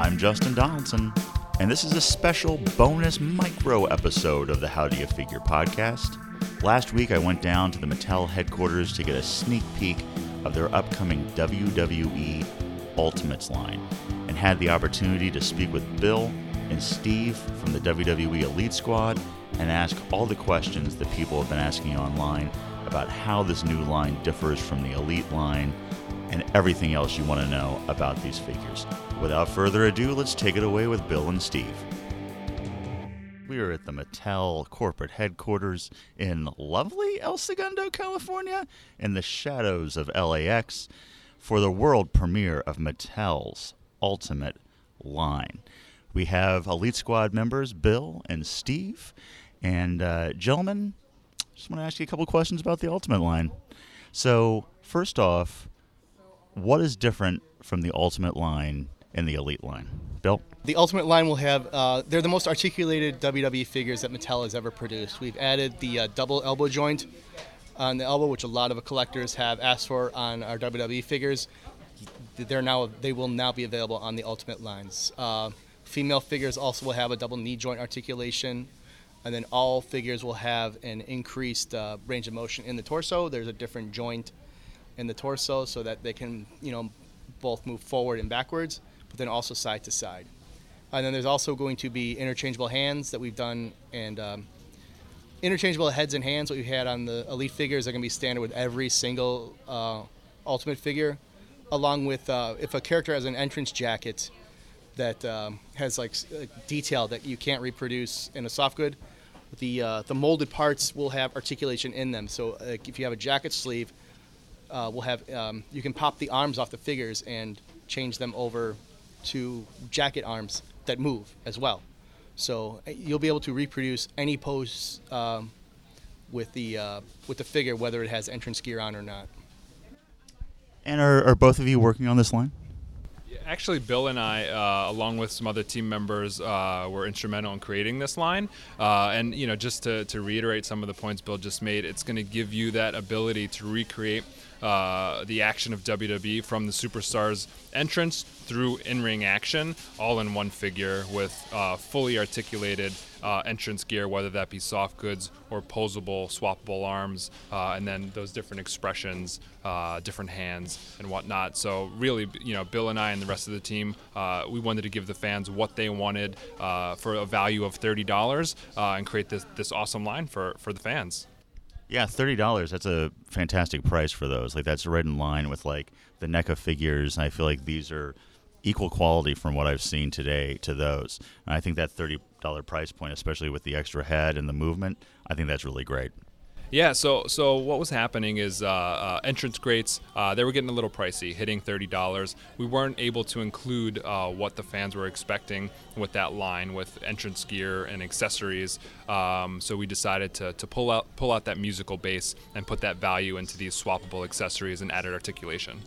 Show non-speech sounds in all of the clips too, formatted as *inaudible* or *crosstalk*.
I'm Justin Donaldson, and this is a special bonus micro episode of the How Do You Figure podcast. Last week, I went down to the Mattel headquarters to get a sneak peek of their upcoming WWE Ultimates line and had the opportunity to speak with Bill and Steve from the WWE Elite Squad and ask all the questions that people have been asking online about how this new line differs from the Elite line and everything else you want to know about these figures. Without further ado, let's take it away with Bill and Steve. We are at the Mattel corporate headquarters in lovely El Segundo, California, in the shadows of LAX, for the world premiere of Mattel's Ultimate line. We have Elite Squad members Bill and Steve. And, uh, gentlemen, just want to ask you a couple questions about the Ultimate line. So, first off, what is different from the Ultimate line and the Elite line? Bill? The Ultimate line will have, uh, they're the most articulated WWE figures that Mattel has ever produced. We've added the uh, double elbow joint on the elbow, which a lot of collectors have asked for on our WWE figures. They're now, they will now be available on the Ultimate lines. Uh, female figures also will have a double knee joint articulation, and then all figures will have an increased uh, range of motion in the torso. There's a different joint in the torso so that they can, you know, both move forward and backwards, but then also side to side. And then there's also going to be interchangeable hands that we've done, and um, interchangeable heads and hands. What we had on the elite figures are going to be standard with every single uh, ultimate figure, along with uh, if a character has an entrance jacket that um, has like detail that you can't reproduce in a soft good. The uh, the molded parts will have articulation in them. So if you have a jacket sleeve, uh, we'll have um, you can pop the arms off the figures and change them over to jacket arms that move as well. So uh, you'll be able to reproduce any pose um, with the uh, with the figure, whether it has entrance gear on or not. And are, are both of you working on this line? Actually, Bill and I, uh, along with some other team members, uh, were instrumental in creating this line. Uh, and you know, just to, to reiterate some of the points Bill just made, it's going to give you that ability to recreate uh, the action of WWE from the superstars entrance through in-ring action, all in one figure with uh, fully articulated uh, entrance gear, whether that be soft goods or posable, swappable arms, uh, and then those different expressions, uh, different hands, and whatnot. So really, you know, Bill and I and the rest of the team, uh, we wanted to give the fans what they wanted for a value of thirty dollars and create this this awesome line for for the fans. Yeah, thirty dollars. That's a fantastic price for those. Like that's right in line with like the NECA figures. I feel like these are equal quality from what I've seen today to those. And I think that thirty dollar price point, especially with the extra head and the movement, I think that's really great. Yeah, so so what was happening is uh, uh, Entrance Greats uh, they were getting a little pricey, hitting thirty dollars. We weren't able to include uh, what the fans were expecting with that line with entrance gear and accessories. Um, so we decided to, to pull out pull out that musical base and put that value into these swappable accessories and added articulation.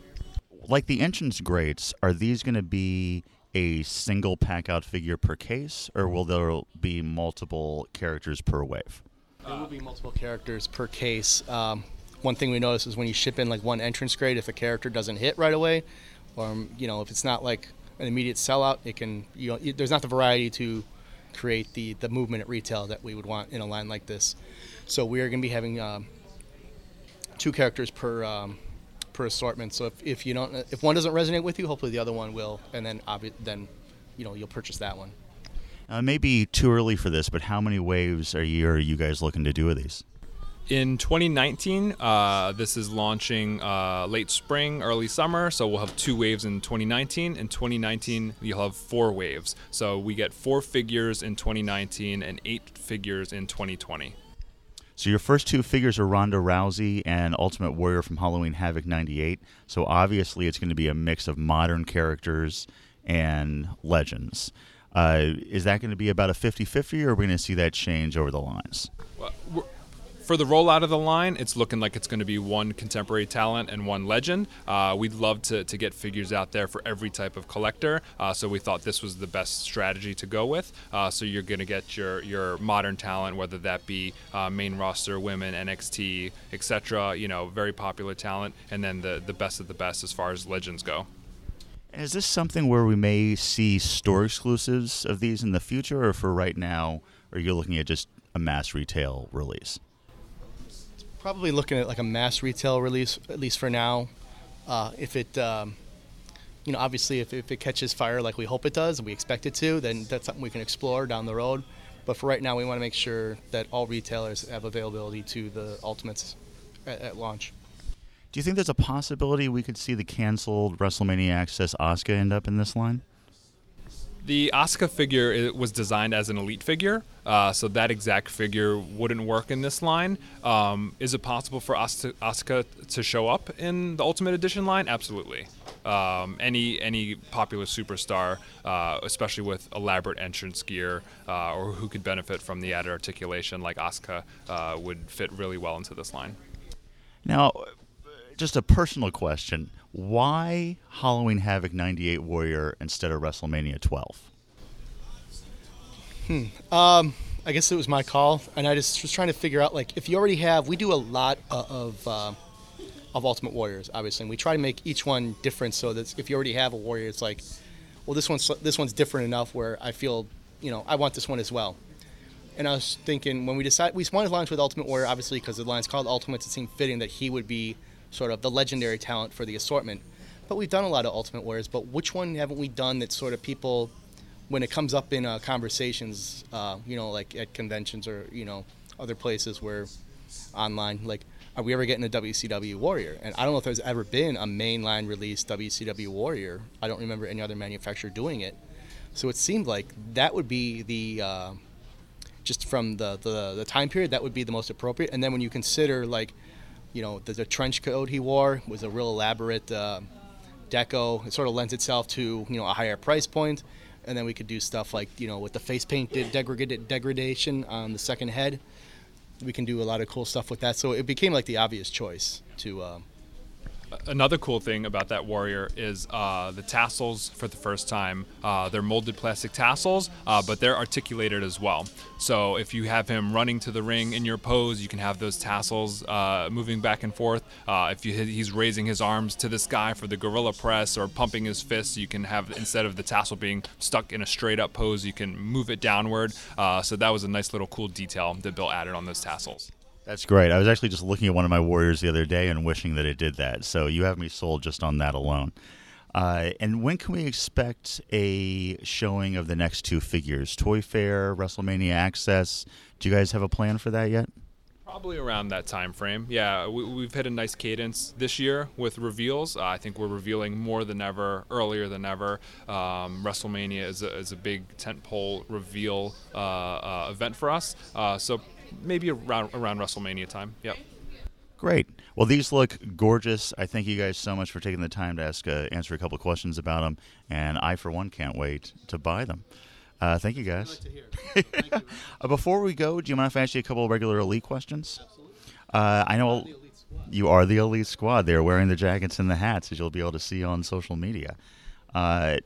Like the Entrance Greats, are these going to be a single pack out figure per case, or will there be multiple characters per wave? There will be multiple characters per case. Um, one thing we notice is when you ship in like one entrance grade, if a character doesn't hit right away, or you know if it's not like an immediate sellout, it can you know there's not the variety to create the the movement at retail that we would want in a line like this. So we are going to be having um, two characters per um, per assortment. So if, if you don't if one doesn't resonate with you, hopefully the other one will, and then obvi- then you know you'll purchase that one. Uh, maybe too early for this, but how many waves a year are you guys looking to do of these? In 2019, uh, this is launching uh, late spring, early summer. So we'll have two waves in 2019. In 2019, you'll have four waves. So we get four figures in 2019 and eight figures in 2020. So your first two figures are Ronda Rousey and Ultimate Warrior from Halloween Havoc 98. So obviously it's going to be a mix of modern characters and legends. Uh, is that going to be about a 50 50 or are we going to see that change over the lines? Well, for the rollout of the line, it's looking like it's going to be one contemporary talent and one legend. Uh, we'd love to, to get figures out there for every type of collector, uh, so we thought this was the best strategy to go with. Uh, so you're going to get your, your modern talent, whether that be uh, main roster, women, NXT, etc. You know, very popular talent, and then the the best of the best as far as legends go. Is this something where we may see store exclusives of these in the future, or for right now, are you looking at just a mass retail release? Probably looking at like a mass retail release, at least for now. Uh, if it, um, you know, obviously if, if it catches fire like we hope it does and we expect it to, then that's something we can explore down the road. But for right now, we want to make sure that all retailers have availability to the Ultimates at, at launch. Do you think there's a possibility we could see the canceled WrestleMania Access Asuka end up in this line? The Asuka figure was designed as an elite figure, uh, so that exact figure wouldn't work in this line. Um, is it possible for Asuka to show up in the Ultimate Edition line? Absolutely. Um, any any popular superstar, uh, especially with elaborate entrance gear, uh, or who could benefit from the added articulation like Asuka, uh, would fit really well into this line. Now, just a personal question: Why Halloween Havoc '98 Warrior instead of WrestleMania 12? Hmm. Um, I guess it was my call, and I just was trying to figure out like if you already have. We do a lot of uh, of Ultimate Warriors, obviously, and we try to make each one different so that if you already have a warrior, it's like, well, this one's this one's different enough where I feel, you know, I want this one as well. And I was thinking when we decided we wanted to launch with Ultimate Warrior, obviously because the line's called Ultimate, it seemed fitting that he would be sort of the legendary talent for the assortment. But we've done a lot of Ultimate Warriors, but which one haven't we done that sort of people, when it comes up in uh, conversations, uh, you know, like at conventions or you know other places where online, like, are we ever getting a WCW Warrior? And I don't know if there's ever been a mainline release WCW Warrior. I don't remember any other manufacturer doing it. So it seemed like that would be the uh, just from the, the the time period that would be the most appropriate. And then when you consider like you know, the, the, trench coat he wore was a real elaborate uh, deco. It sort of lends itself to you know a higher price point, and then we could do stuff like you know with the face paint degraded degradation on the second head. We can do a lot of cool stuff with that. So it became like the obvious choice to. Uh, another cool thing about that warrior is uh, the tassels for the first time. Uh, they're molded plastic tassels, uh, but they're articulated as well. So if you have him running to the ring in your pose, you can have those tassels uh, moving back and forth. Uh, if you, he's raising his arms to the sky for the gorilla press or pumping his fists, you can have instead of the tassel being stuck in a straight up pose, you can move it downward. Uh, so that was a nice little cool detail that Bill added on those tassels. That's great. I was actually just looking at one of my warriors the other day and wishing that it did that. So you have me sold just on that alone. Uh, and when can we expect a showing of the next two figures? Toy Fair, WrestleMania Access. Do you guys have a plan for that yet? Probably around that time frame. Yeah, we, have hit a nice cadence this year with reveals. Uh, I think we're revealing more than ever, earlier than ever. Um, WrestleMania is a, is a big tentpole reveal uh, uh event for us. Uh, so maybe around around WrestleMania time. Yep. Great. Well, these look gorgeous. I thank you guys so much for taking the time to ask, uh, answer a couple questions about them, and I, for one, can't wait to buy them. Uh, thank you guys. Like *laughs* thank you. uh, before we go, do you mind if I ask you a couple of regular elite questions? Absolutely. Uh, I know you are the elite squad. They're wearing the jackets and the hats, as you'll be able to see on social media. Uh,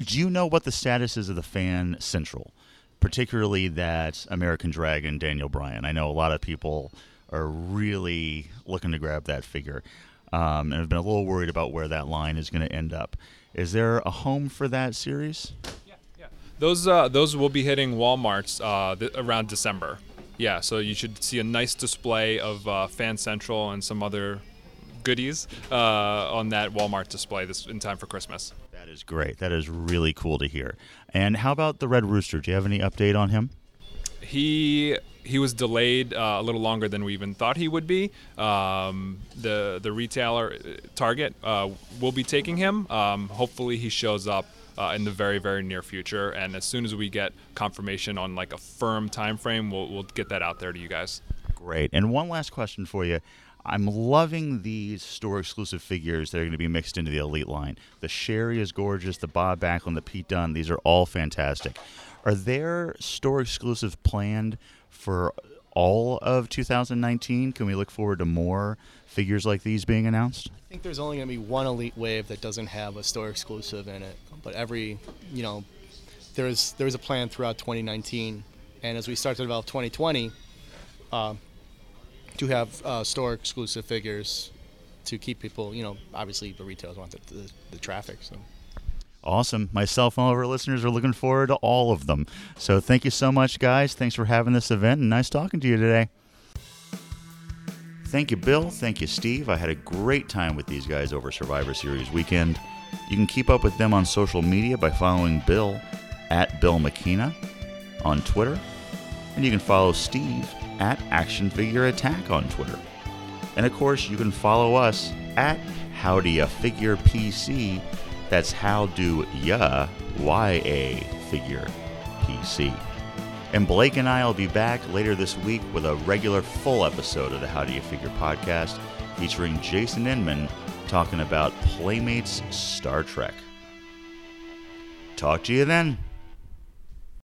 do you know what the status is of the fan central? Particularly that American Dragon Daniel Bryan. I know a lot of people are really looking to grab that figure, um, and have been a little worried about where that line is going to end up. Is there a home for that series? Yeah, yeah. Those uh, those will be hitting Walmart's uh, th- around December. Yeah, so you should see a nice display of uh, Fan Central and some other goodies uh, on that Walmart display this in time for Christmas. That is great. That is really cool to hear. And how about the Red Rooster? Do you have any update on him? He he was delayed uh, a little longer than we even thought he would be. Um, the the retailer uh, Target uh, will be taking him. Um, hopefully, he shows up. Uh, in the very very near future and as soon as we get confirmation on like a firm time frame we'll, we'll get that out there to you guys great and one last question for you I'm loving these store exclusive figures that are going to be mixed into the Elite line. The Sherri is gorgeous, the Bob Backlund, the Pete Dunne, these are all fantastic. Are there store exclusive planned for all of 2019? Can we look forward to more figures like these being announced? I think there's only going to be one Elite wave that doesn't have a store exclusive in it, but every, you know, there's there's a plan throughout 2019, and as we start to develop 2020, uh, to have uh, store exclusive figures to keep people, you know, obviously the retailers want the, the, the traffic. So. Awesome. Myself and all of our listeners are looking forward to all of them. So thank you so much, guys. Thanks for having this event and nice talking to you today. Thank you, Bill. Thank you, Steve. I had a great time with these guys over Survivor Series weekend. You can keep up with them on social media by following Bill at Bill McKenna on Twitter. And you can follow Steve at Action Figure Attack on Twitter. And of course, you can follow us at How Do Ya Figure PC. That's How Do Ya YA Figure PC. And Blake and I will be back later this week with a regular full episode of the How Do You Figure podcast featuring Jason Inman talking about Playmates Star Trek. Talk to you then.